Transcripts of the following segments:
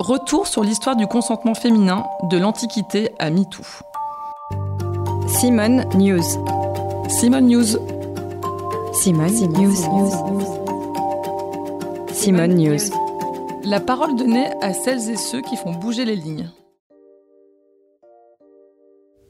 Retour sur l'histoire du consentement féminin de l'Antiquité à MeToo. Simone News. Simone News. Simone News. Simone News. La parole donnée à celles et ceux qui font bouger les lignes.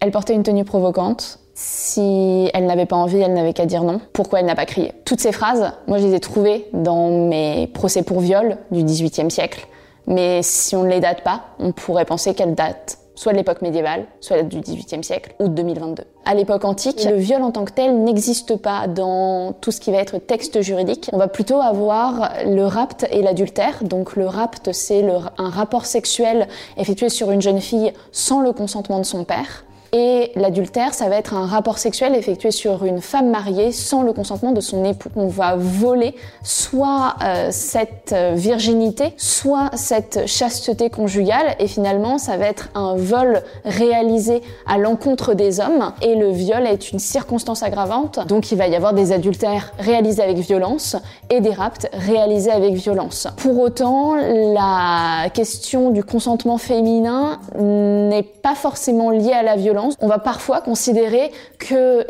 Elle portait une tenue provocante. Si elle n'avait pas envie, elle n'avait qu'à dire non. Pourquoi elle n'a pas crié? Toutes ces phrases, moi je les ai trouvées dans mes procès pour viol du XVIIIe siècle. Mais si on ne les date pas, on pourrait penser qu'elles datent soit de l'époque médiévale, soit du XVIIIe siècle ou de 2022. À l'époque antique, le viol en tant que tel n'existe pas dans tout ce qui va être texte juridique. On va plutôt avoir le rapt et l'adultère. Donc le rapt, c'est un rapport sexuel effectué sur une jeune fille sans le consentement de son père. Et l'adultère, ça va être un rapport sexuel effectué sur une femme mariée sans le consentement de son époux. On va voler soit euh, cette euh, virginité, soit cette chasteté conjugale, et finalement, ça va être un vol réalisé à l'encontre des hommes. Et le viol est une circonstance aggravante, donc il va y avoir des adultères réalisés avec violence et des rapts réalisés avec violence. Pour autant, la question du consentement féminin n'est pas forcément liée à la violence on va parfois considérer que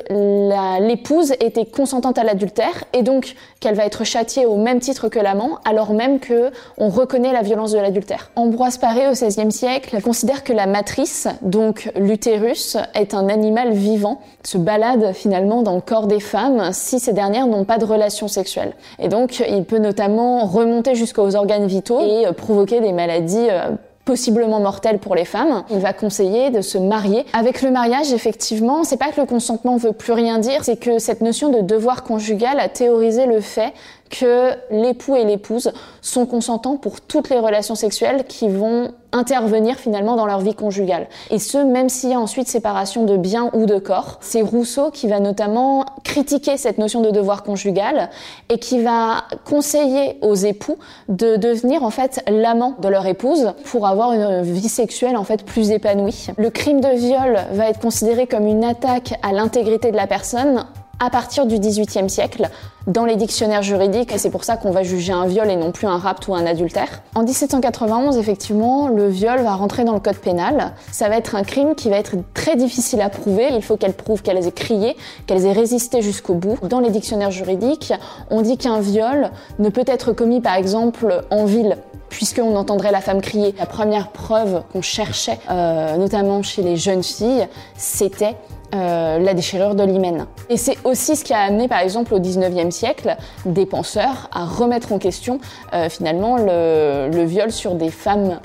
l'épouse était consentante à l'adultère et donc qu'elle va être châtiée au même titre que l'amant, alors même que on reconnaît la violence de l'adultère. Ambroise Paré au XVIe siècle considère que la matrice, donc l'utérus, est un animal vivant, se balade finalement dans le corps des femmes si ces dernières n'ont pas de relations sexuelles. Et donc il peut notamment remonter jusqu'aux organes vitaux et provoquer des maladies euh, possiblement mortel pour les femmes. Il va conseiller de se marier. Avec le mariage, effectivement, c'est pas que le consentement veut plus rien dire, c'est que cette notion de devoir conjugal a théorisé le fait que l'époux et l'épouse sont consentants pour toutes les relations sexuelles qui vont intervenir finalement dans leur vie conjugale. Et ce, même s'il y a ensuite séparation de biens ou de corps. C'est Rousseau qui va notamment critiquer cette notion de devoir conjugal et qui va conseiller aux époux de devenir en fait l'amant de leur épouse pour avoir une vie sexuelle en fait plus épanouie. Le crime de viol va être considéré comme une attaque à l'intégrité de la personne à partir du XVIIIe siècle dans les dictionnaires juridiques et c'est pour ça qu'on va juger un viol et non plus un rapt ou un adultère. En 1791, effectivement, le viol va rentrer dans le code pénal. Ça va être un crime qui va être très difficile à prouver. Il faut qu'elle prouve qu'elles aient crié, qu'elles aient résisté jusqu'au bout. Dans les dictionnaires juridiques, on dit qu'un viol ne peut être commis par exemple en ville puisqu'on entendrait la femme crier. La première preuve qu'on cherchait, euh, notamment chez les jeunes filles, c'était euh, la déchirure de l'hymen. Et c'est aussi ce qui a amené, par exemple, au 19e des penseurs à remettre en question euh, finalement le, viol sur des femmes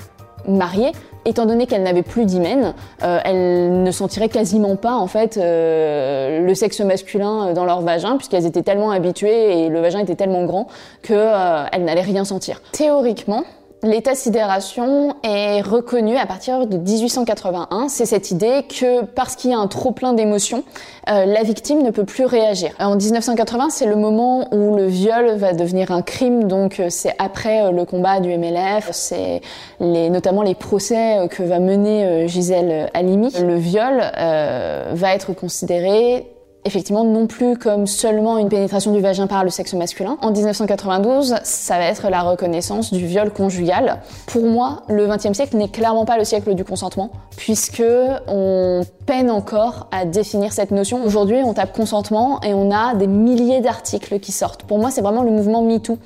mariées, étant donné qu'elles n'avaient plus d'hymen, euh, elles ne sentiraient quasiment pas en fait le sexe masculin dans leur vagin, puisqu'elles étaient tellement habituées et le vagin était tellement grand qu'elles n'allaient rien sentir. Théoriquement, L'état sidération est reconnu à partir de 1881. C'est cette idée que parce qu'il y a un trop plein d'émotions, euh, la victime ne peut plus réagir. En 1980, c'est le moment où le viol va devenir un crime. Donc euh, c'est après euh, le combat du MLF, c'est notamment les procès que va mener Gisèle Halimi. Le viol va être considéré effectivement non plus comme seulement une pénétration du vagin par le sexe masculin. En 1992, ça va être la reconnaissance du viol conjugal. Pour moi, le XXe siècle n'est clairement pas le siècle du consentement, puisque on peine encore à définir cette notion. Aujourd'hui, on tape consentement et on a des milliers d'articles qui sortent. Pour moi, c'est vraiment le mouvement MeToo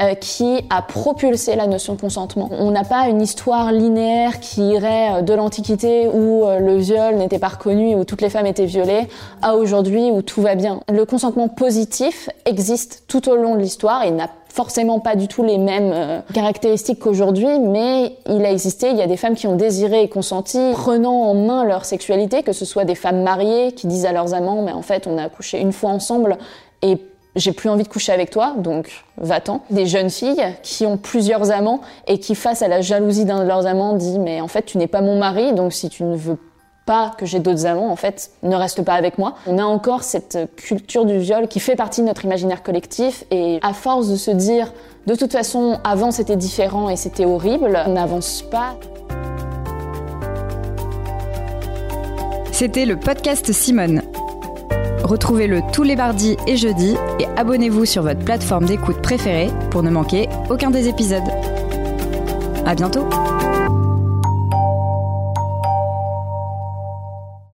euh, qui a propulsé la notion de consentement. On n'a pas une histoire linéaire qui irait de l'Antiquité où euh, le viol n'était pas reconnu, où toutes les femmes étaient violées, à aujourd'hui où tout va bien. Le consentement positif existe tout au long de l'histoire. Il n'a forcément pas du tout les mêmes euh, caractéristiques qu'aujourd'hui, mais il a existé. Il y a des femmes qui ont désiré et consenti, prenant en main leur sexualité, que ce soit des femmes mariées qui disent à leurs amants, mais en fait, on a couché une fois ensemble et j'ai plus envie de coucher avec toi, donc va-t'en. Des jeunes filles qui ont plusieurs amants et qui, face à la jalousie d'un de leurs amants, dit mais en fait tu n'es pas mon mari, donc si tu ne veux pas que j'ai d'autres amants, en fait, ne reste pas avec moi. On a encore cette culture du viol qui fait partie de notre imaginaire collectif et à force de se dire de toute façon avant c'était différent et c'était horrible, on n'avance pas. C'était le podcast Simone. Retrouvez-le tous les mardis et jeudis et abonnez-vous sur votre plateforme d'écoute préférée pour ne manquer aucun des épisodes. À bientôt!